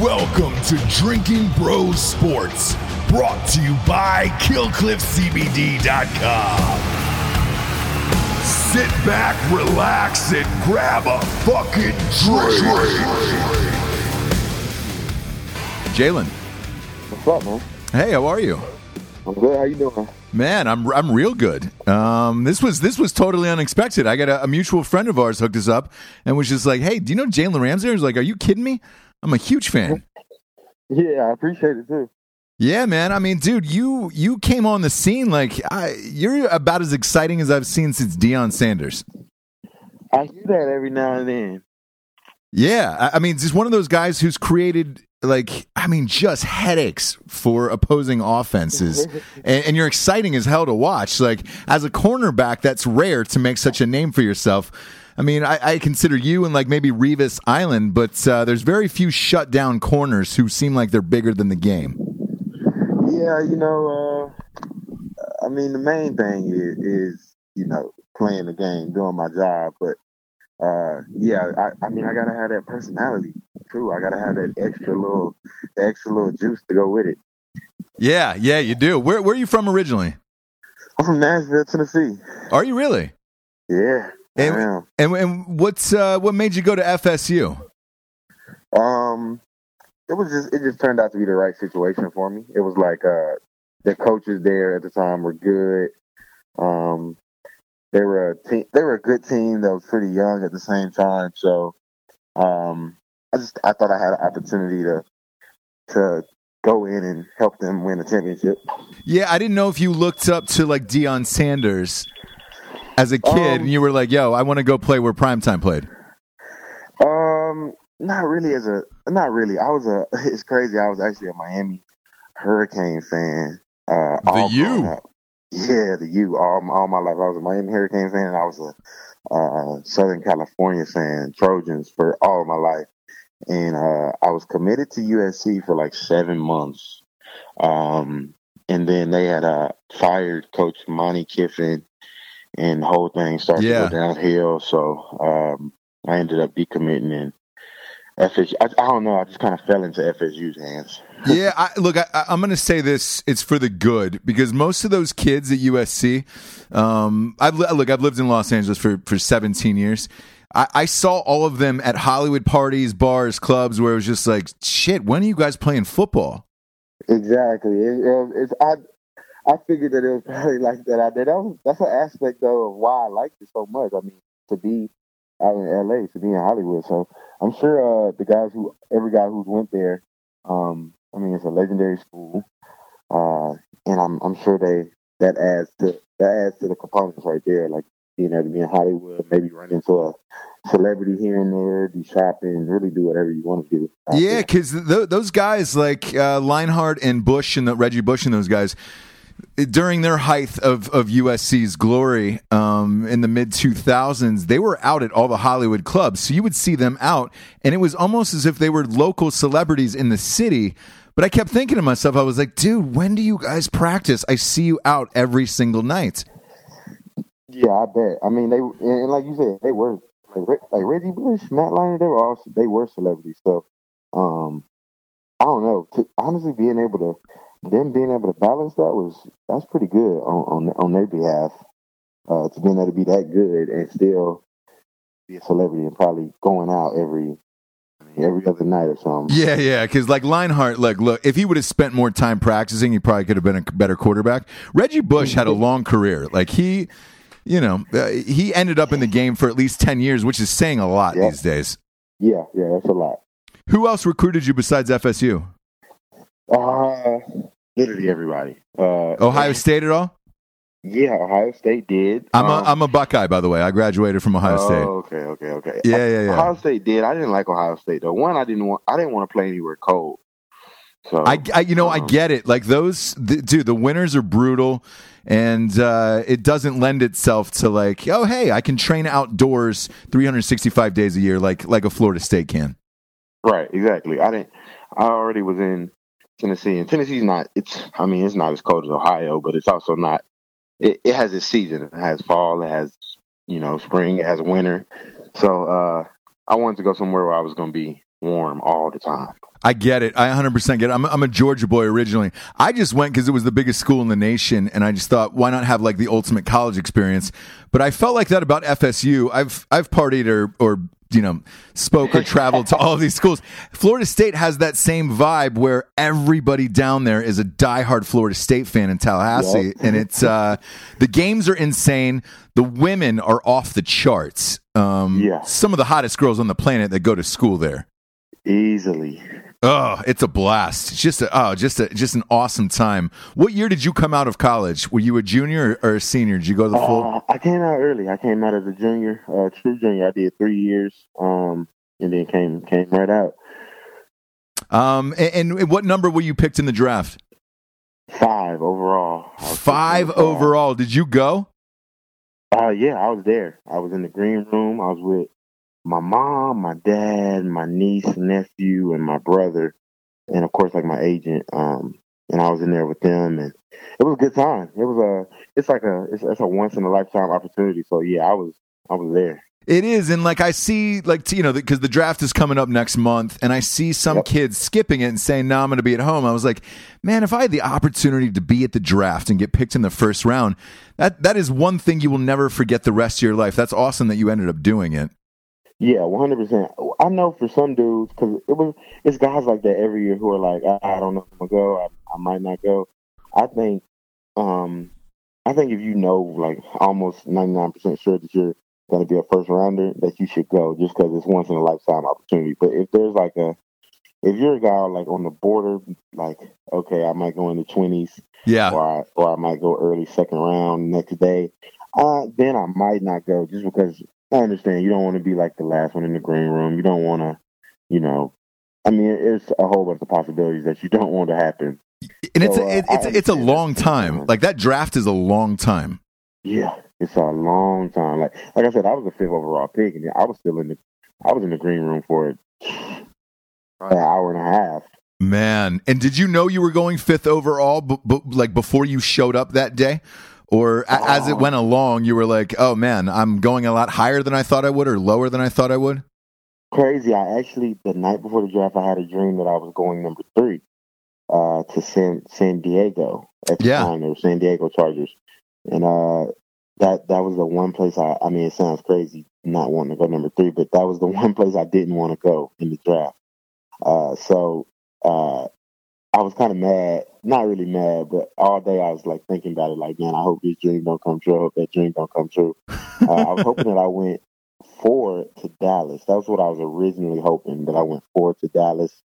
Welcome to Drinking Bros Sports, brought to you by KillcliffCBD.com. Sit back, relax, and grab a fucking drink. Jalen. What's up, man? Hey, how are you? I'm good. How you doing? Man, I'm I'm real good. Um, this was this was totally unexpected. I got a, a, mutual friend of ours hooked us up and was just like, "Hey, do you know Jalen Ramsey?" I was like, "Are you kidding me? I'm a huge fan." Yeah, I appreciate it too. Yeah, man. I mean, dude, you you came on the scene like I, you're about as exciting as I've seen since Deion Sanders. I hear that every now and then. Yeah, I, I mean, just one of those guys who's created like I mean, just headaches for opposing offenses, and, and, you're exciting as hell to watch. Like as a cornerback, that's rare to make such a name for yourself. I mean, I, I consider you and like maybe Revis Island, but uh, there's very few shut down corners who seem like they're bigger than the game. Yeah, you know, uh, I mean, the main thing is, is you know playing the game, doing my job, but uh, yeah, I, I mean, I gotta have that personality too. I gotta have that extra little, extra little juice to go with it. Yeah, yeah, you do. Where Where are you from originally? I'm from Nashville, Tennessee. Are you really? Yeah. And and, and what's uh, what made you go to FSU? Um, it was just it just turned out to be the right situation for me. It was like uh, the coaches there at the time were good. Um, they were a team. They were a good team that was pretty young at the same time. So, um, I just I thought I had an opportunity to to go in and help them win a championship. Yeah, I didn't know if you looked up to like Deion Sanders as a kid, um, and you were like, "Yo, I want to go play where Primetime played." Um, not really. As a not really. I was a. It's crazy. I was actually a Miami Hurricane fan. Uh, the U. Yeah, the U. All, all my life, I was a Miami Hurricane fan. And I was a uh, Southern California fan, Trojans for all my life, and uh, I was committed to USC for like seven months. Um, and then they had uh, fired Coach Monte Kiffin, and the whole thing started yeah. to go downhill. So um, I ended up decommitting and FSU. I, I, don't know. I just kind of fell into FSU's hands. yeah, I, look, I, am going to say this: it's for the good because most of those kids at USC. Um, I've look, I've lived in Los Angeles for for 17 years. I, I, saw all of them at Hollywood parties, bars, clubs, where it was just like, shit. When are you guys playing football? Exactly. It, it, it's I. I figured that it was probably like that. I did. That was, that's an aspect though of why I liked it so much. I mean, to be out in LA, to be in Hollywood. So I'm sure uh, the guys who every guy who's went there, um, I mean, it's a legendary school, uh, and I'm I'm sure they that adds to that adds to the components right there, like being able to be in Hollywood, maybe run into a celebrity here and there, do shopping, really do whatever you want to do. Yeah, because th- those guys like uh, Leinart and Bush and the, Reggie Bush and those guys during their height of, of USC's glory um, in the mid 2000s, they were out at all the Hollywood clubs. So you would see them out, and it was almost as if they were local celebrities in the city. But I kept thinking to myself, I was like, dude, when do you guys practice? I see you out every single night. Yeah, I bet. I mean, they and like you said, they were like, like Reggie Bush, Matt Leinart. They were all they were celebrities. So, um, I don't know. Honestly, being able to them being able to balance that was that's pretty good on on, on their behalf. Uh, to being able to be that good and still be a celebrity and probably going out every every other night or something. Yeah, yeah. Because like Leinart, like look, if he would have spent more time practicing, he probably could have been a better quarterback. Reggie Bush had a long career. Like he, you know, uh, he ended up in the game for at least ten years, which is saying a lot yeah. these days. Yeah, yeah, that's a lot. Who else recruited you besides FSU? Uh, literally everybody. Uh, Ohio State at all? Yeah, Ohio State did. I'm um, a I'm a Buckeye, by the way. I graduated from Ohio oh, State. Okay, okay, okay. Yeah, yeah, yeah. Ohio State did. I didn't like Ohio State though. One, I didn't want. I didn't want to play anywhere cold. So I, I you know, um, I get it. Like those, the, dude. The winters are brutal, and uh, it doesn't lend itself to like, oh, hey, I can train outdoors 365 days a year, like like a Florida State can. Right. Exactly. I didn't. I already was in Tennessee, and Tennessee's not. It's. I mean, it's not as cold as Ohio, but it's also not. It, it has its season. It has fall. It has you know spring. It has winter. So uh, I wanted to go somewhere where I was going to be warm all the time. I get it. I 100% get it. I'm, I'm a Georgia boy originally. I just went because it was the biggest school in the nation, and I just thought, why not have like the ultimate college experience? But I felt like that about FSU. I've I've partied or or you know spoke or traveled to all of these schools. Florida State has that same vibe where everybody down there is a diehard Florida State fan in Tallahassee, Yep. and it's uh, the games are insane. The women are off the charts. Um, Yeah. some of the hottest girls on the planet that go to school there. Easily. Oh, it's a blast. It's just a, oh, just a, just an awesome time. What year did you come out of college? Were you a junior or, or a senior? Did you go to the full? Uh, I came out early. I came out as a junior, uh, true junior. I did three years, um, and then came came right out. Um, and, and what number were you picked in the draft? Five overall. Five overall. Did you go? Uh, yeah, I was there. I was in the green room. I was with my mom, my dad, my niece, nephew, and my brother, and of course, like my agent. Um, and I was in there with them, and it was a good time. It was a, it's like a, it's, it's a once in a lifetime opportunity. So yeah, I was, I was there. It is, and like I see, like you know, because the draft is coming up next month, and I see some Yep. kids skipping it and saying, "No, I'm going to be at home." I was like, "Man, if I had the opportunity to be at the draft and get picked in the first round, that that is one thing you will never forget the rest of your life." That's awesome that you ended up doing it. Yeah, one hundred percent. I know for some dudes because it was it's guys like that every year who are like, I, I don't know if I'm gonna go. I, I might not go. I think, um, I think if you know like almost ninety nine percent sure that you're gonna be a first rounder, that you should go just because it's once in a lifetime opportunity. But if there's like a if you're a guy like on the border, like okay, I might go in the twenties, Yeah, or I, or I might go early second round next day. Uh, then I might not go just because I understand you don't want to be like the last one in the green room. You don't want to, you know, I mean, it's a whole bunch of possibilities that you don't want to happen. and it's So, a, uh, it's I it's a long time. Like that draft is a long time. Yeah, it's a long time. Like like I said, I was a fifth overall pick, and I was still in the I was in the green room for it, an hour and a half. Man, and did you know you were going fifth overall, b- b- like before you showed up that day, or a- as it went along, you were like, "Oh man, I'm going a lot higher than I thought I would, or lower than I thought I would." Crazy. I actually the night before the draft, I had a dream that I was going number three uh, to San San Diego. At the Yeah. time, they were San Diego Chargers, and uh, that that was the one place. I I mean, it sounds crazy not wanting to go number three, but that was the one place I didn't want to go in the draft. Uh, so uh, I was kind of mad. Not really mad, but all day I was like thinking about it. Like, man, I hope this dream don't come true. I hope that dream don't come true. Uh, I was hoping that I went four to Dallas. That was what I was originally hoping that I went four to Dallas,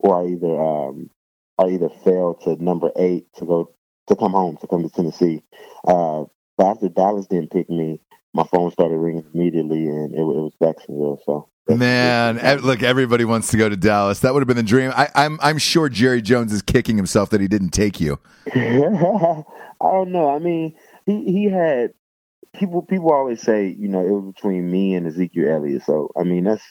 or I either um, I either fell to number eight to go to come home to come to Tennessee. Uh, but after Dallas didn't pick me, my phone started ringing immediately, and it, it was Jacksonville. So Man, look, everybody wants to go to Dallas. That would have been the dream. I, I'm I'm sure Jerry Jones is kicking himself that he didn't take you. I don't know. I mean, he he had people. People always say, you know, it was between me and Ezekiel Elliott. So I mean, that's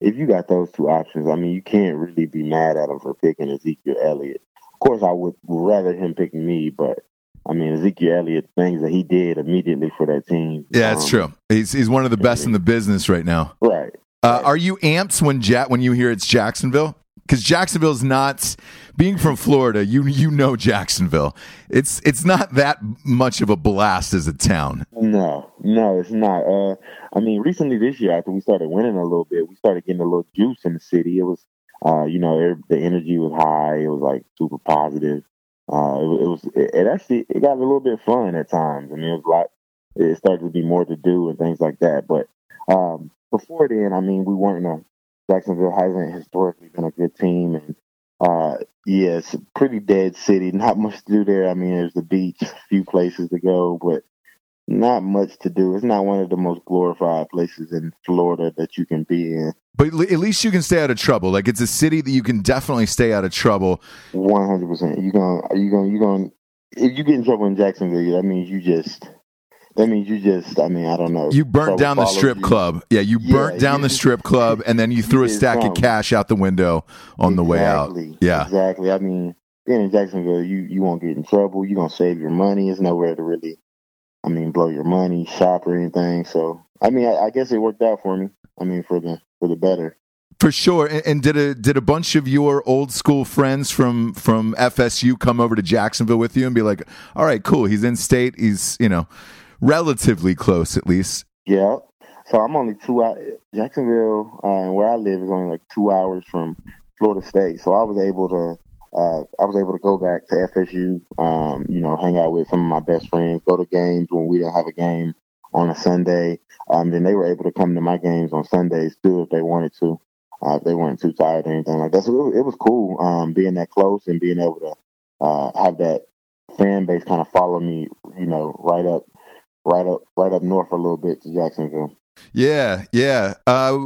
if you got those two options. I mean, you can't really be mad at him for picking Ezekiel Elliott. Of course, I would rather him picking me, but I mean, Ezekiel Elliott things that he did immediately for that team. Yeah, it's um, true. He's he's one of the best in the business right now. Right. Uh, are you amped when Jack when you hear it's Jacksonville? Because Jacksonville's not being from Florida. You you know Jacksonville. It's it's not that much of a blast as a town. No, no, it's not. Uh, I mean, recently this year, after we started winning a little bit, we started getting a little juice in the city. It was, uh, you know, the energy was high. It was like super positive. Uh, it, it was, it, it actually, it got a little bit fun at times. I mean, it was a lot. It started to be more to do and things like that. But um, before then, I mean, we weren't a Jacksonville hasn't historically been a good team, and uh, yeah, it's a pretty dead city. Not much to do there. I mean, there's the beach, a few places to go, but not much to do. It's not one of the most glorified places in Florida that you can be in. But at least you can stay out of trouble. Like it's a city that you can definitely stay out of trouble. One hundred percent. You gonna you gonna you gonna if you get in trouble in Jacksonville, that means you just that means you just I mean I don't know. You burnt down the strip you. club. Yeah, you Yeah, burnt down the strip club, and then you threw a stack of cash out the window on the way out. Yeah. exactly. I mean, being in Jacksonville, you you won't get in trouble. You're gonna save your money. It's nowhere to really, I mean, blow your money, shop or anything. So I mean, I, I guess it worked out for me. I mean, for the for the better. For sure. And, and, did a did a bunch of your old school friends from from FSU come over to Jacksonville with you and be like, "All right, cool. He's in state. He's you know relatively close at least." Yeah. So I'm only two out. Jacksonville, uh, where I live, is only like two hours from Florida State. So I was able to. Uh, I was able to go back to FSU, um, you know, hang out with some of my best friends, go to games when we didn't have a game on a Sunday. Um, then they were able to come to my games on Sundays too if they wanted to. Uh, if they weren't too tired or anything like that. So it was, it was cool um, being that close and being able to uh, have that fan base kind of follow me, you know, right up, right up, right up north a little bit to Jacksonville. Yeah, yeah. Uh,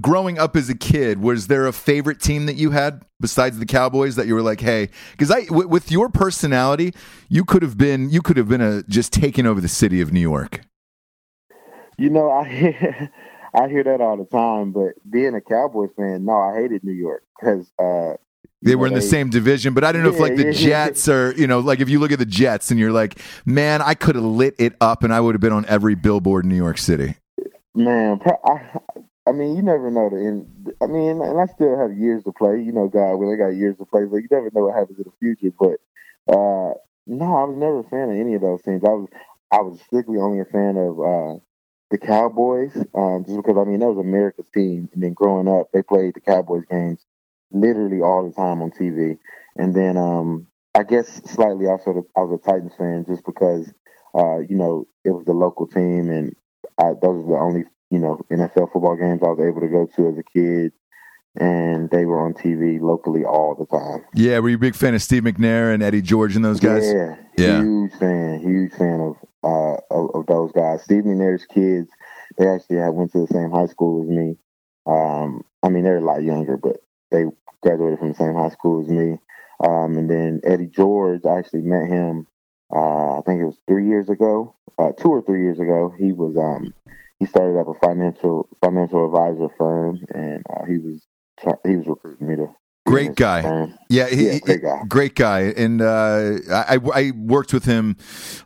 growing up as a kid, was there a favorite team that you had besides the Cowboys that you were like, hey, because I, w- with your personality, you could have been, you could have been a just taking over the city of New York. You know, I hear, I hear that all the time, but being a Cowboys fan, no, I hated New York because uh, they were in the same division, but I don't know yeah, if like the yeah, Jets yeah. are, you know, like if you look at the Jets and you're like, man, I could have lit it up and I would have been on every billboard in New York City. Man, I, I mean, you never know. The end. I mean, and I still have years to play. You know, God, when they got years to play, but you never know what happens in the future. But uh, no, I was never a fan of any of those teams. I was, I was strictly only a fan of uh, the Cowboys, um, just because I mean that was America's team, and then growing up, they played the Cowboys games literally all the time on TV. And then um, I guess slightly also I was a Titans fan just because uh, you know it was the local team, and I, those were the only you know NFL football games I was able to go to as a kid. And they were on TV locally all the time. Yeah, were you a big fan of Steve McNair and Eddie George and those guys? Yeah, yeah. huge fan, huge fan of uh, of, of, those guys. Steve McNair's kids, they actually had went to the same high school as me. Um, I mean, they're a lot younger, but they graduated from the same high school as me. Um, and then Eddie George, I actually met him. Uh, I think it was three years ago, uh, two or three years ago. He was um, he started up a financial financial advisor firm, and uh, he was he was recruiting me to Great guy. Yeah, he, yeah, great guy. Great guy. And uh, I, I worked with him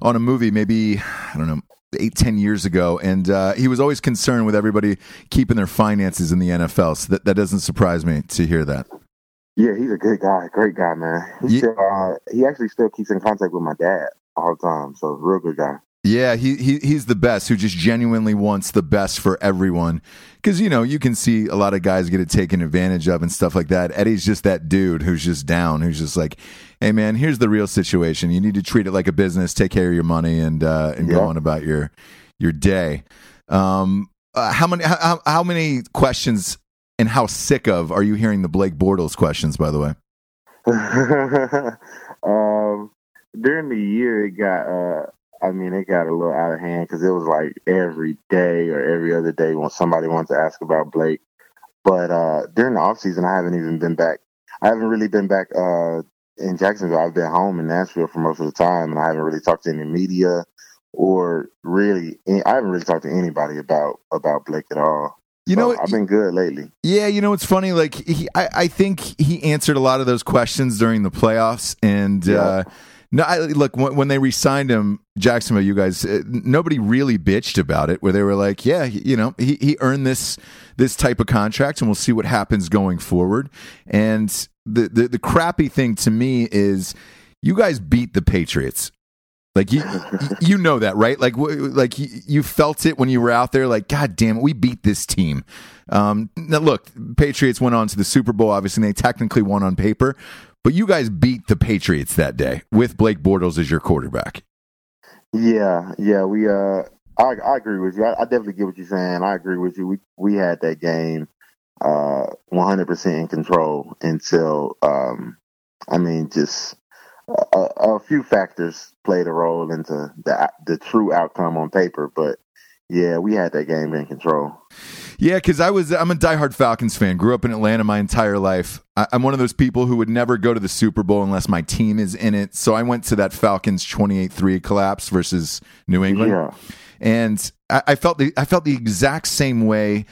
on a movie maybe, I don't know, eight, ten years ago. And uh, he was always concerned with everybody keeping their finances in the NFL. So that, that doesn't surprise me to hear that. Yeah, he's a good guy. Great guy, man. He, yeah. still, uh, he actually still keeps in contact with my dad all the time. So, real good guy. Yeah, he, he he's the best who just genuinely wants the best for everyone. Because, you know, you can see a lot of guys get it taken advantage of and stuff like that. Eddie's just that dude who's just down, who's just like, hey, man, here's the real situation. You need to treat it like a business, take care of your money, and uh, and yeah. go on about your your day. Um, uh, how many how, how many questions and how sick of are you hearing the Blake Bortles questions? By the way, um, during the year it got uh, I mean, it got a little out of hand because it was like every day or every other day when somebody wanted to ask about Blake. But uh, during the off season, I haven't even been back. I haven't really been back uh, in Jacksonville. I've been home in Nashville for most of the time, and I haven't really talked to any media or really. I haven't really talked to anybody about about Blake at all. You know, I've been good lately. Yeah, you know, it's funny. Like, he, I, I think he answered a lot of those questions during the playoffs, and yeah. uh, no, I, look when, when they re-signed him, Jacksonville. You guys, uh, nobody really bitched about it. Where they were like, "Yeah, you know, he he earned this this type of contract, and we'll see what happens going forward." And the the, the crappy thing to me is, you guys beat the Patriots. Like you, you know that, right? Like, like you felt it when you were out there. Like, God damn it, we beat this team. Um, now, look, Patriots went on to the Super Bowl. Obviously, they technically won on paper, but you guys beat the Patriots that day with Blake Bortles as your quarterback. Yeah, yeah, we uh I I agree with you. I, I definitely get what you're saying. I agree with you. We we had that game uh 100% in control until um I mean just a, a, few factors played a role into the the true outcome on paper, but yeah, we had that game in control. Yeah, because I was I'm a diehard Falcons fan. Grew up in Atlanta my entire life. I, am one of those people who would never go to the Super Bowl unless my team is in it. So I went to that Falcons 28-3 collapse versus New England. Yeah. And I, I felt the I felt the exact same way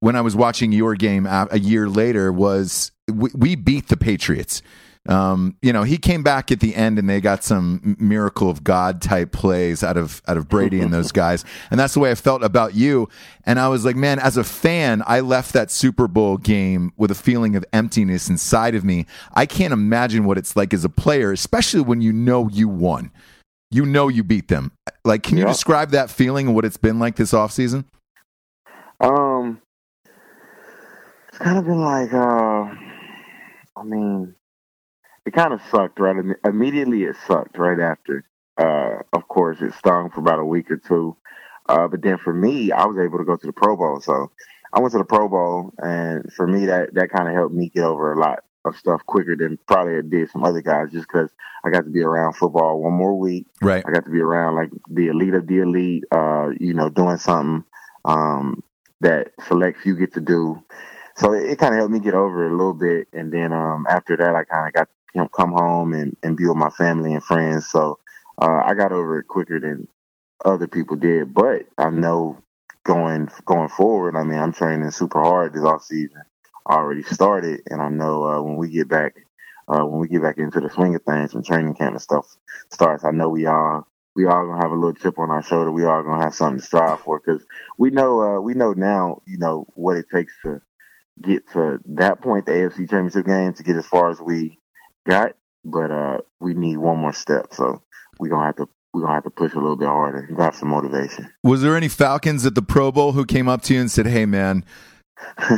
when I was watching your game a, a year later. Was we, we beat the Patriots Um, you know, he came back at the end and they got some miracle of God type plays out of out of Brady and those guys. And that's the way I felt about you. And I was like, man, as a fan, I left that Super Bowl game with a feeling of emptiness inside of me. I can't imagine what it's like as a player, especially when you know you won. You know you beat them. Like, can you Yeah. describe that feeling and what it's been like this offseason? Um, it's kind of been like, uh, I mean, it kind of sucked right Imme- immediately. It sucked right after. Uh, of course, it stung for about a week or two. Uh, but then for me, I was able to go to the Pro Bowl, so I went to the Pro Bowl, and for me, that that kind of helped me get over a lot of stuff quicker than probably it did some other guys, just because I got to be around football one more week. Right. I got to be around like the elite of the elite, uh, you know, doing something um, that select few get to do. So it, it kind of helped me get over it a little bit. And then um, after that, I kind of got you know, come home and, and be with my family and friends. So uh, I got over it quicker than other people did. But I know going going forward, I mean, I'm training super hard this off season. Already started, and I know uh, when we get back, uh, when we get back into the swing of things, when training camp and stuff starts, I know we all we all gonna have a little chip on our shoulder. We all gonna have something to strive for because we know uh, we know now, you know what it takes to get to that point, the AFC Championship game, to get as far as we got. But uh, we need one more step, so we gonna have to we gonna have to push a little bit harder. Gonna some motivation. Was there any Falcons at the Pro Bowl who came up to you and said, "Hey, man,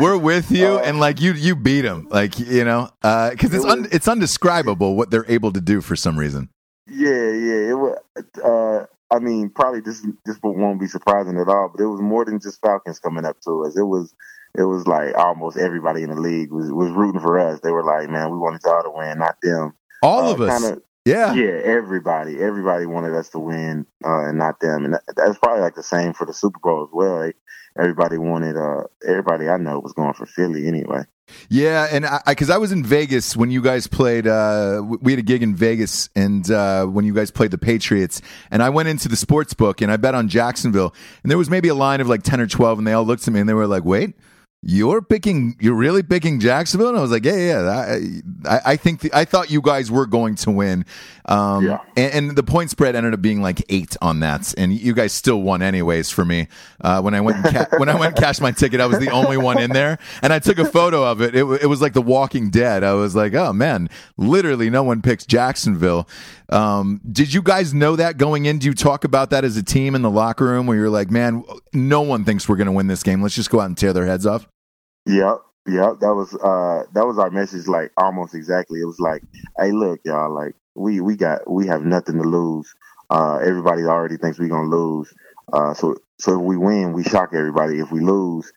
we're with you," Uh, and like you, you beat them, like you know, because it's It un, it's undescribable what they're able to do for some reason. Yeah, yeah. It was. Uh, I mean, probably this this won't be surprising at all, but it was more than just Falcons coming up to us. It was it was like almost everybody in the league was was rooting for us. They were like, "Man, we wanted y'all to win, not them." All Uh, of us, kinda- yeah. yeah, everybody, everybody wanted us to win, uh, and not them. And that, that's probably like the same for the Super Bowl as well. Like, everybody wanted. Uh, everybody I know was going for Philly anyway. Yeah, and I because I, was in Vegas when you guys played. Uh, we had a gig in Vegas, and uh, when you guys played the Patriots, and I went into the sports book and I bet on Jacksonville, and there was maybe a line of like ten or twelve, and they all looked at me and they were like, "Wait." You're picking. You're really picking Jacksonville, and I was like, "Yeah, yeah." I, I, think the, I thought you guys were going to win, um, Yeah. and, and the point spread ended up being like eight on that, and you guys still won anyways for me. Uh, when I went and ca- when I went and cashed my ticket, I was the only one in there, and I took a photo of it. It, it was like The Walking Dead. I was like, oh man, literally no one picks Jacksonville. Um, did you guys know that going in? Do you talk about that as a team in the locker room where you're like, man, no one thinks we're going to win this game. Let's just go out and tear their heads off. Yep, yep. That was uh that was our message like almost exactly. It was like, hey look, y'all, like we we got we have nothing to lose. Uh everybody already thinks we're gonna lose. Uh so so if we win, we shock everybody. If we lose,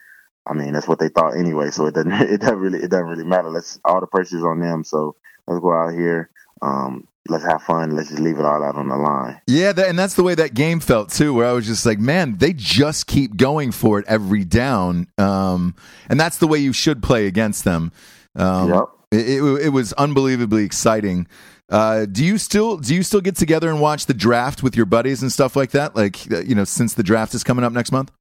I mean that's what they thought anyway, so it doesn't it doesn't really it doesn't really matter. Let's all the pressure's on them, so let's go out here. Um let's have fun, let's just leave it all out on the line. Yeah, that, and that's the way that game felt too, where I was just like, man, they just keep going for it every down, um, and that's the way you should play against them. Um, Yep. it, it, it was unbelievably exciting. Uh, do you still do you still get together and watch the draft with your buddies and stuff like that? Like uh, you know, since the draft is coming up next month.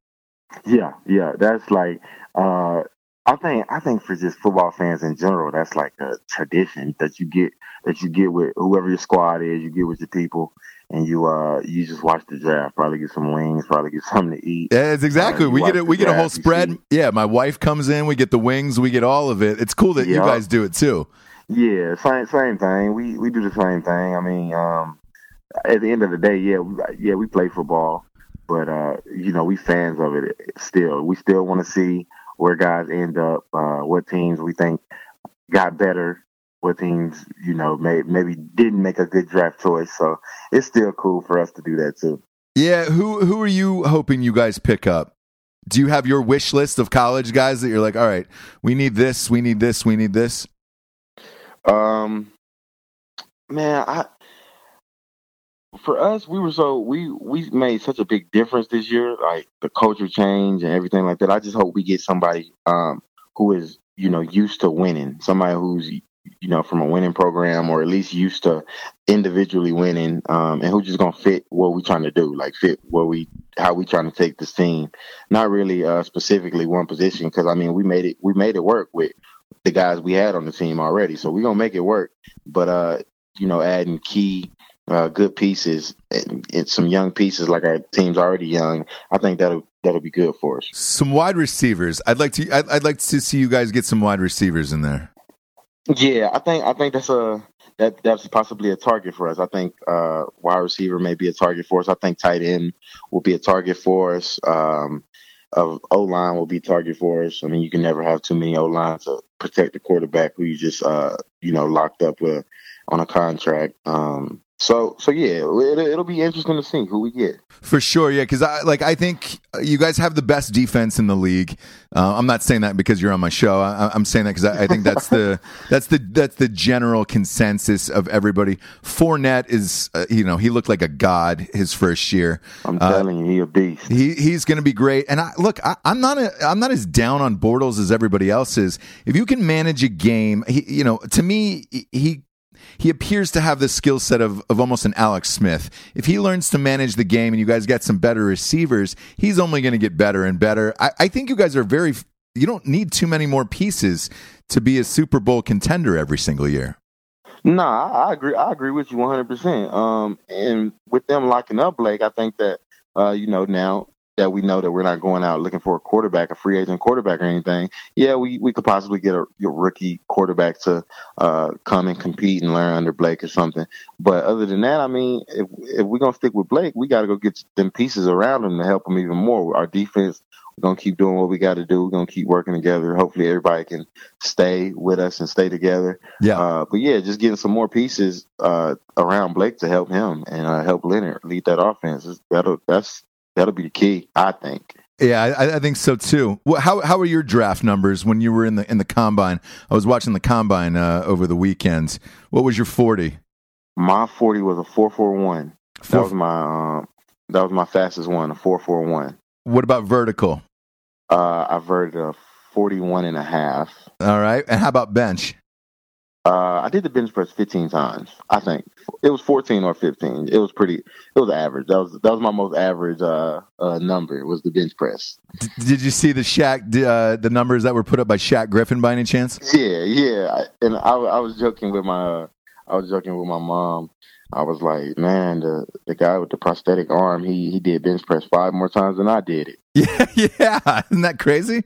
Yeah, yeah, that's like uh I think I think for just football fans in general, that's like a tradition that you get that you get with whoever your squad is, you get with your people and you uh you just watch the draft, probably get some wings, probably get something to eat. Yeah, it's exactly. Uh, we get it. We get a whole spread. Yeah, my wife comes in. We get the wings. We get all of it. It's cool that you guys do it too. Yeah, same same thing. We we do the same thing. I mean, um at the end of the day, yeah, we, yeah, we play football, but uh, you know, we fans of it still. We still want to see where guys end up, uh, what teams we think got better, what teams you know may, maybe didn't make a good draft choice. So it's still cool for us to do that too. Yeah, who who are you hoping you guys pick up? Do you have your wish list of college guys that you're like, all right, we need this, we need this, we need this? Um, man, I for us, we were so we we made such a big difference this year, like the culture change and everything like that. I just hope we get somebody um who is you know used to winning, somebody who's you know from a winning program or at least used to individually winning, um, and who's just gonna fit what we trying to do, like fit what we how we trying to take this team. Not really uh specifically one position because I mean we made it we made it work with the guys we had on the team already. So we're gonna make it work. But uh, you know, adding key uh, good pieces and, and, some young pieces like our team's already young. I think that'll that'll be good for us. Some wide receivers. I'd like to. I'd, I'd like to see you guys get some wide receivers in there. Yeah, I think I think that's a that that's possibly a target for us. I think uh, wide receiver may be a target for us. I think tight end will be a target for us. Um, of O line will be target for us. I mean, you can never have too many O lines to protect the quarterback who you just uh, you know locked up with on a contract. Um, so, so yeah, it, it'll be interesting to see who we get for sure. Yeah, because I like I think you guys have the best defense in the league. Uh, I'm not saying that because you're on my show. I, am saying that because I, I, think that's the that's the that's the general consensus of everybody. Fournette is, uh, you know, he looked like a god his first year. I'm uh, telling you, he a beast. He he's going to be great. And I look, I, am not a, I'm not as down on Bortles as everybody else is. If you can manage a game, he, you know, to me, he he appears to have the skill set of, of almost an Alex Smith. If he learns to manage the game and you guys get some better receivers, he's only going to get better and better. I, I think you guys are very, you don't need too many more pieces to be a Super Bowl contender every single year. No, I, I agree. I agree with you 100%. Um, and with them locking up Blake, I think that, uh, you know, now that we know that we're not going out looking for a quarterback, a free agent quarterback or anything, yeah, we, we could possibly get a, a rookie quarterback to uh, come and compete and learn under Blake or something. But other than that, I mean, if, if we're going to stick with Blake, we got to go get them pieces around him to help him even more. Our defense, we're going to keep doing what we got to do. We're going to keep working together. Hopefully everybody can stay with us and stay together. Yeah. Uh, but yeah, just getting some more pieces uh, around Blake to help him and uh, help Leonard lead that offense. That'll, that's That'll be the key, I think. Yeah, I, I, think so too. How how are your draft numbers when you were in the in the combine? I was watching the combine uh, over the weekends. What was your forty? My forty was a four four one. That was my um, that was my fastest one, a four four one. What about vertical? Uh, I verted a forty one and a half. All right, and how about bench? Uh, I did the bench press 15 times. I think it was 14 or 15. It was pretty. It was average. That was that was my most average uh, uh, number. Was the bench press. D- did you see the Shaq uh, the numbers that were put up by Shaq Griffin by any chance? Yeah, yeah. And I, I was joking with my I was joking with my mom. I was like, man, the the guy with the prosthetic arm, he he did bench press five more times than I did it. Yeah, yeah. Isn't that crazy?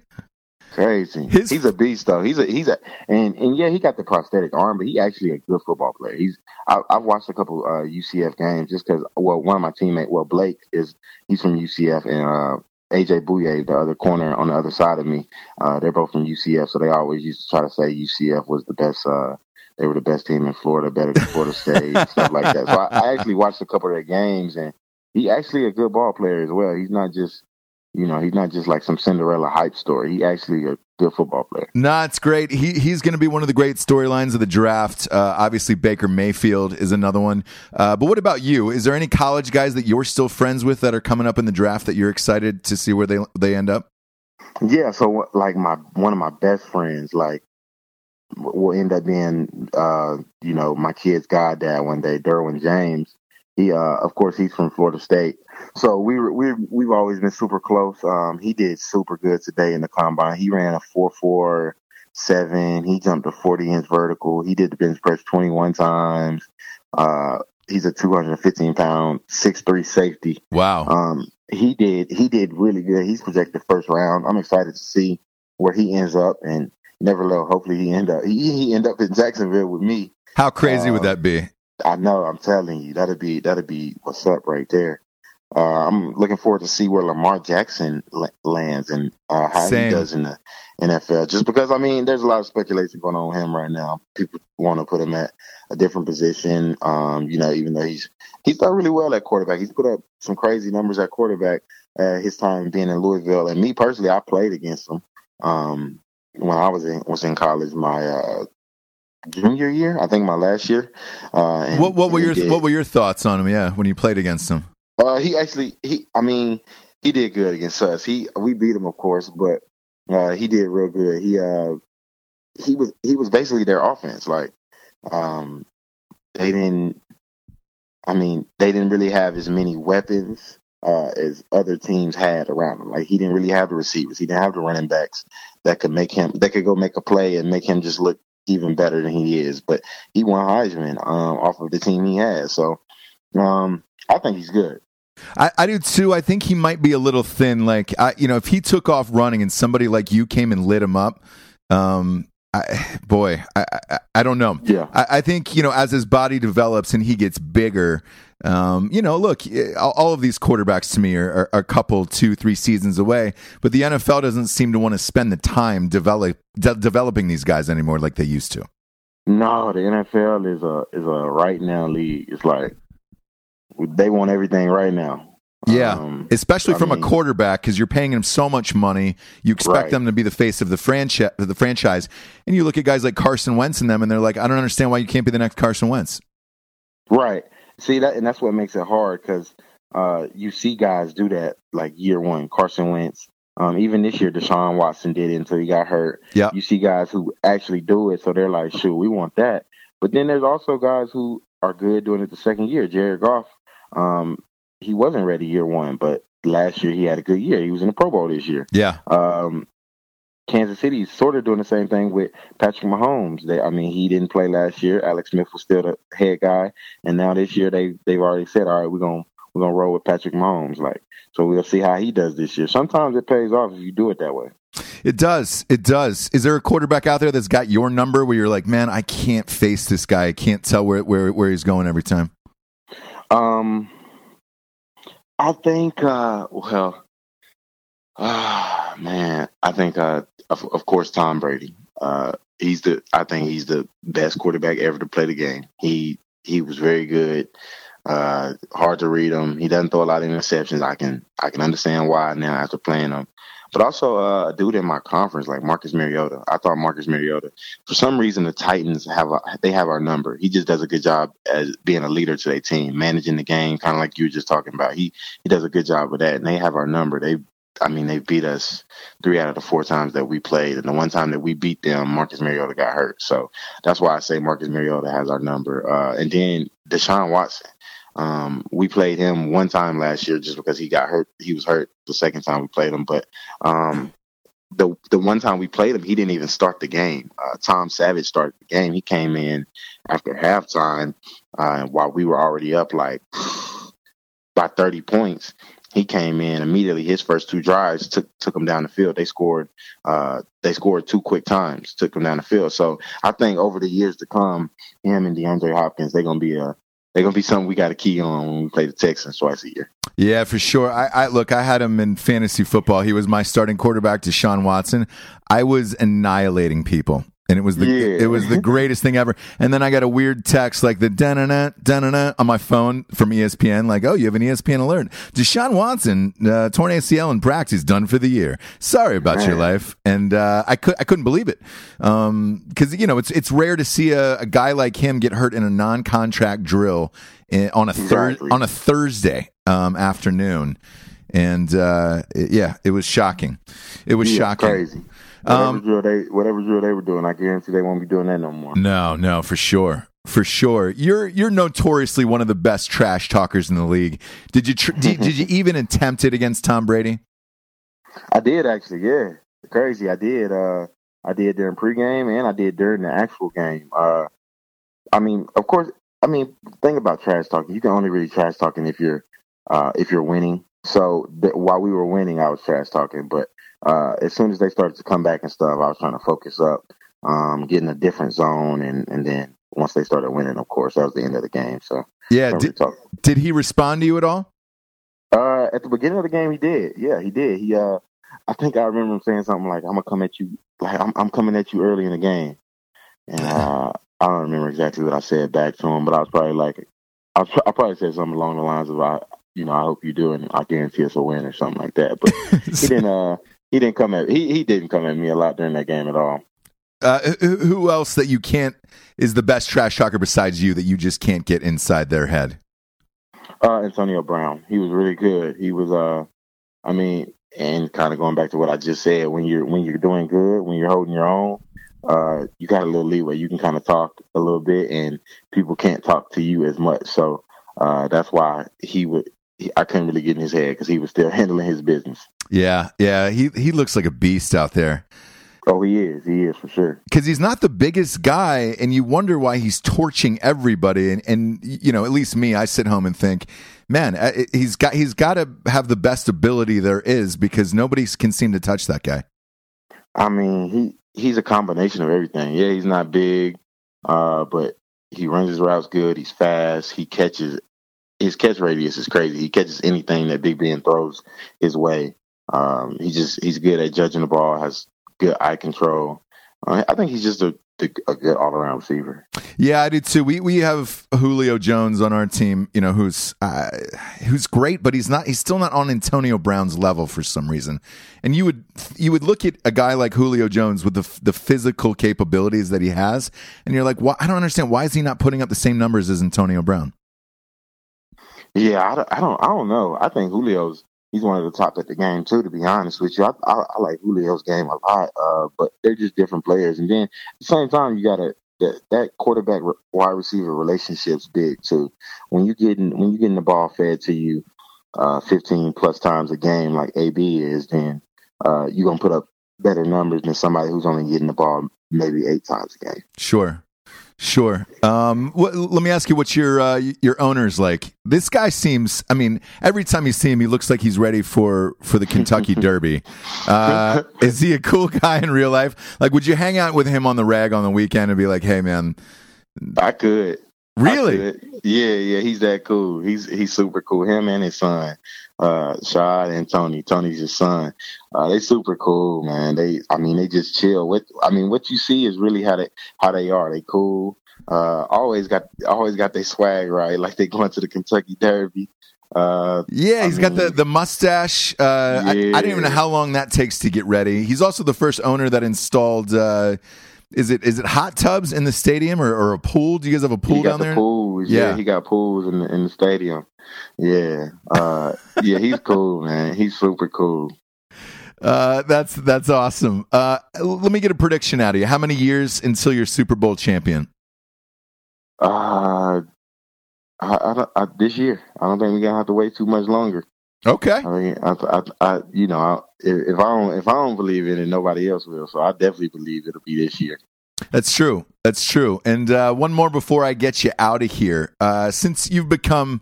Crazy. His, he's a beast though. He's a he's a and and yeah, he got the prosthetic arm, but he actually a good football player. He's I, have watched a couple uh, UCF games just because well, one of my teammates, well, Blake is he's from UCF and uh, AJ Bouye, the other corner on the other side of me, uh, they're both from UCF, so they always used to try to say UCF was the best. Uh, they were the best team in Florida, better than Florida State, stuff like that. So I, I actually watched a couple of their games, and he actually a good ball player as well. He's not just you know, he's not just like some Cinderella hype story. He actually a good football player. Nah, it's great. He he's going to be one of the great storylines of the draft. Uh, obviously, Baker Mayfield is another one. Uh, but what about you? Is there any college guys that you're still friends with that are coming up in the draft that you're excited to see where they they end up? Yeah, so like my one of my best friends, like will end up being, uh, you know, my kid's goddad one day, Derwin James. He, uh, of course, he's from Florida State. So we we we've always been super close. Um, he did super good today in the combine. He ran a four four seven. He jumped a forty inch vertical. He did the bench press twenty one times. Uh, he's a two hundred and fifteen pound six three safety. Wow. Um, he did he did really good. He's projected first round. I'm excited to see where he ends up and never know. Hopefully he end up he, he end up in Jacksonville with me. How crazy uh, would that be? I know. I'm telling you, that'd be that'd be what's up right there. Uh, I'm looking forward to see where Lamar Jackson lands and uh, how Same. he does in the NFL. Just because I mean, there's a lot of speculation going on with him right now. People want to put him at a different position. Um, you know, even though he's he's done really well at quarterback, he's put up some crazy numbers at quarterback. Uh, his time being in Louisville, and me personally, I played against him um, when I was in was in college. My uh, junior year, I think my last year. Uh, what what were your did, what were your thoughts on him? Yeah, when you played against him. Uh, he actually he I mean he did good against us. He we beat him of course, but uh, he did real good. He uh he was he was basically their offense. Like um they didn't I mean they didn't really have as many weapons uh, as other teams had around him. Like he didn't really have the receivers, he didn't have the running backs that could make him that could go make a play and make him just look even better than he is. But he won Heisman um, off of the team he has, so um, I think he's good. I, I, do too. I think he might be a little thin. Like, I, you know, if he took off running and somebody like you came and lit him up, um, I, boy, I, I, I, don't know. Yeah, I, I, think you know as his body develops and he gets bigger. Um, you know, look, eh, all of these quarterbacks to me are, are, are, a couple, two, three seasons away, but the NFL doesn't seem to want to spend the time develop de- developing these guys anymore like they used to. No, the NFL is a is a right now league. It's like they want everything right now. Yeah, um, especially from mean, a quarterback because you're paying him so much money. You expect right. them to be the face of the franchise, the franchise, and you look at guys like Carson Wentz and them, and they're like, I don't understand why you can't be the next Carson Wentz. Right. See that, and that's what makes it hard because uh, you see guys do that like year one. Carson Wentz, um, even this year, Deshaun Watson did it until he got hurt. Yeah. You see guys who actually do it, so they're like, "Shoot, we want that." But then there's also guys who are good doing it the second year. Jared Goff, um, he wasn't ready year one, but last year he had a good year. He was in the Pro Bowl this year. Yeah. Um, Kansas City is sort of doing the same thing with Patrick Mahomes. They, I mean, he didn't play last year. Alex Smith was still the head guy, and now this year they they've already said, all right, we're gonna we're gonna roll with Patrick Mahomes. Like, so we'll see how he does this year. Sometimes it pays off if you do it that way. It does. It does. Is there a quarterback out there that's got your number where you're like, man, I can't face this guy. I can't tell where where where he's going every time. Um, I think. uh Well, ah, man, I think. uh of, of course, Tom Brady. Uh, he's the. I think he's the best quarterback ever to play the game. He he was very good. Uh, hard to read him. He doesn't throw a lot of interceptions. I can I can understand why now after playing him. But also uh, a dude in my conference like Marcus Mariota. I thought Marcus Mariota. For some reason, the Titans have a, they have our number. He just does a good job as being a leader to their team, managing the game, kind of like you were just talking about. He he does a good job with that, and they have our number. They I mean, they beat us three out of the four times that we played, and the one time that we beat them, Marcus Mariota got hurt. So that's why I say Marcus Mariota has our number. Uh, and then Deshaun Watson, um, we played him one time last year just because he got hurt. He was hurt the second time we played him, but um, the the one time we played him, he didn't even start the game. Uh, Tom Savage started the game. He came in after halftime uh, while we were already up like by thirty points he came in immediately. His first two drives took took them down the field. They scored. Uh, they scored two quick times, took them down the field. So I think over the years to come, him and DeAndre Hopkins, they're gonna be a they're gonna be something we got to key on when we play the Texans twice a year. Yeah, for sure. I, I look. I had him in fantasy football. He was my starting quarterback, Deshaun Watson. I was annihilating people and it was the yeah. it was the greatest thing ever. And then I got a weird text like the da na na on my phone from ESPN, like, "Oh, you have an ESPN alert. Deshaun Watson, uh, torn ACL in practice, done for the year. Sorry about Man. your life." And uh, I could I couldn't believe it because um, you know it's it's rare to see a, a, guy like him get hurt in a non contract drill in, on a third exactly. on a Thursday um, afternoon. And uh, it, yeah, it was shocking. It was yeah, shocking. Crazy. Whatever um, drill they whatever drill they were doing, I guarantee they won't be doing that no more. No, no, for sure. For sure, you're you're notoriously one of the best trash talkers in the league. Did you tr- did, did you even attempt it against Tom Brady? I did actually. Yeah, crazy. I did. Uh, I did during pregame and I did during the actual game. Uh, I mean, of course. I mean, think about trash talking. You can only really trash talking if you're uh, if you're winning. So th- while we were winning, I was trash talking. But uh, as soon as they started to come back and stuff, I was trying to focus up, um, getting a different zone, and and then once they started winning, of course, that was the end of the game. So yeah, did, did he respond to you at all? Uh, at the beginning of the game, he did. Yeah, he did. He uh, I think I remember him saying something like, "I'm gonna come at you, like I'm I'm coming at you early in the game," and uh, I don't remember exactly what I said back to him, but I was probably like, I, was, I probably said something along the lines of, "I, you know, I hope you do, and I guarantee us a win" or something like that. But he didn't. Uh, he didn't come at he he didn't come at me a lot during that game at all. Uh, who else that you can't is the best trash talker besides you that you just can't get inside their head? Uh, Antonio Brown. He was really good. He was uh, I mean, and kind of going back to what I just said, when you're when you're doing good, when you're holding your own, uh, you got a little leeway. You can kind of talk a little bit, and people can't talk to you as much. So uh, that's why he would I couldn't really get in his head because he was still handling his business. Yeah, yeah, he he looks like a beast out there. Oh, he is. He is for sure. Because he's not the biggest guy, and you wonder why he's torching everybody. And, and you know, at least me, I sit home and think, man, he's got he's got to have the best ability there is because nobody can seem to touch that guy. I mean, he he's a combination of everything. Yeah, he's not big, uh, but he runs his routes good. He's fast. He catches. His catch radius is crazy. He catches anything that Big Ben throws his way. Um, he just he's good at judging the ball. Has good eye control. Uh, I think he's just a, a good all around receiver. Yeah, I do too. We we have Julio Jones on our team, you know, who's uh, who's great, but he's not. He's still not on Antonio Brown's level for some reason. And you would you would look at a guy like Julio Jones with the the physical capabilities that he has, and you're like, well, I don't understand. Why is he not putting up the same numbers as Antonio Brown? Yeah, I don't, I don't, I don't know. I think Julio's he's one of the top at the game too. To be honest with you, I, I, I like Julio's game a lot, uh, but they're just different players. And then at the same time, you got to that, that quarterback wide receiver relationship's big too. When you getting when you getting the ball fed to you uh, 15 plus times a game like AB is, then uh, you're gonna put up better numbers than somebody who's only getting the ball maybe eight times a game. Sure. Sure. Um, let me ask you what your uh, your owner's like. This guy seems. I mean, every time you see him, he looks like he's ready for for the Kentucky Derby. Uh, is he a cool guy in real life? Like, would you hang out with him on the rag on the weekend and be like, "Hey, man"? I could. Really? I could. Yeah, yeah. He's that cool. He's he's super cool. Him and his son, uh, Shad and Tony. Tony's his son. Uh, they super cool, man. They, I mean, they just chill. What I mean, what you see is really how they how they are. They cool. Uh, always got always got their swag right, like they going to the Kentucky Derby. Uh, yeah, he's I mean, got the the mustache. Uh, yeah. I, I, didn't even know how long that takes to get ready. He's also the first owner that installed. Uh, is it is it hot tubs in the stadium or, or a pool? Do you guys have a pool down the there? Pools. Yeah. yeah. he got pools in the in the stadium. Yeah, uh, yeah, he's cool, man. He's super cool. Uh, that's that's awesome. Uh, let me get a prediction out of you. How many years until you're Super Bowl champion? Uh, I, I, I, this year. I don't think we're gonna have to wait too much longer. Okay. I mean, I, I, you know, if, if I don't, if I don't believe in it, nobody else will. So I definitely believe it'll be this year. That's true. That's true. And uh, one more before I get you out of here. Uh, since you've become,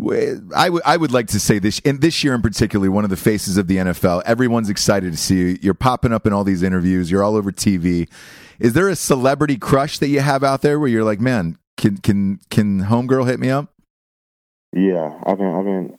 I, w- I would like to say this, and this year in particular, one of the faces of the NFL. Everyone's excited to see you. You're popping up in all these interviews. You're all over TV. Is there a celebrity crush that you have out there where you're like, man, can can can homegirl hit me up? Yeah, I've been I've been.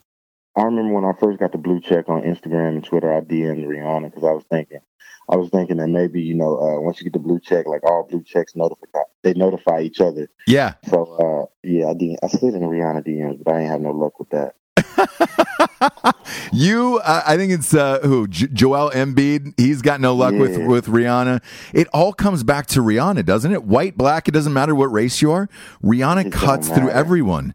I remember when I first got the blue check on Instagram and Twitter, I DM'd Rihanna because I was thinking, I was thinking that maybe you know uh, once you get the blue check, like all blue checks notify they notify each other. Yeah. So uh, yeah, I DM, I slid in Rihanna DMs, but I ain't have no luck with that. you, uh, I think it's uh, who J- Joel Embiid. He's got no luck yeah. with with Rihanna. It all comes back to Rihanna, doesn't it? White, black, it doesn't matter what race you are. Rihanna it cuts through everyone.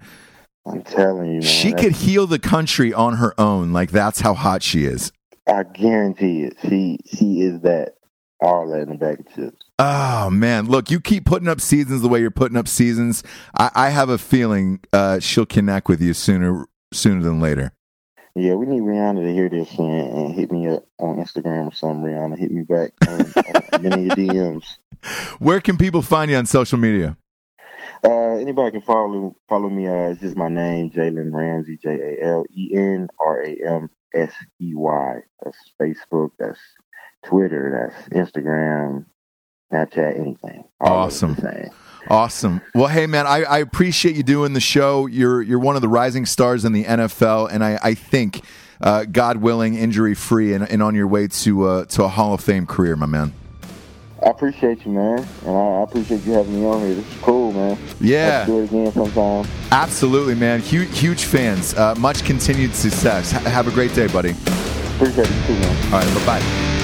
I'm telling you, man, she could heal the country on her own. Like that's how hot she is. I guarantee it. She she is that all that in the bag of chips. Oh man, look, you keep putting up seasons the way you're putting up seasons. I, I have a feeling uh, she'll connect with you sooner sooner than later. Yeah, we need Rihanna to hear this and, and hit me up on Instagram or something. Rihanna, hit me back on, on many of your DMs. Where can people find you on social media? Uh, anybody can follow follow me. Uh, it's just my name, Jalen Ramsey, J A L E N R A M S E Y. That's Facebook. That's Twitter. That's Instagram, Snapchat, anything. Awesome. Awesome. Well, hey man, I, I appreciate you doing the show. You're you're one of the rising stars in the NFL, and I, I think, uh, God willing, injury free, and, and on your way to uh, to a Hall of Fame career, my man. I appreciate you, man, and I appreciate you having me on here. This is cool, man. Yeah, do it again sometime. Absolutely, man. Huge, huge fans. Uh, much continued success. H- have a great day, buddy. Appreciate you too, man. All right, bye bye.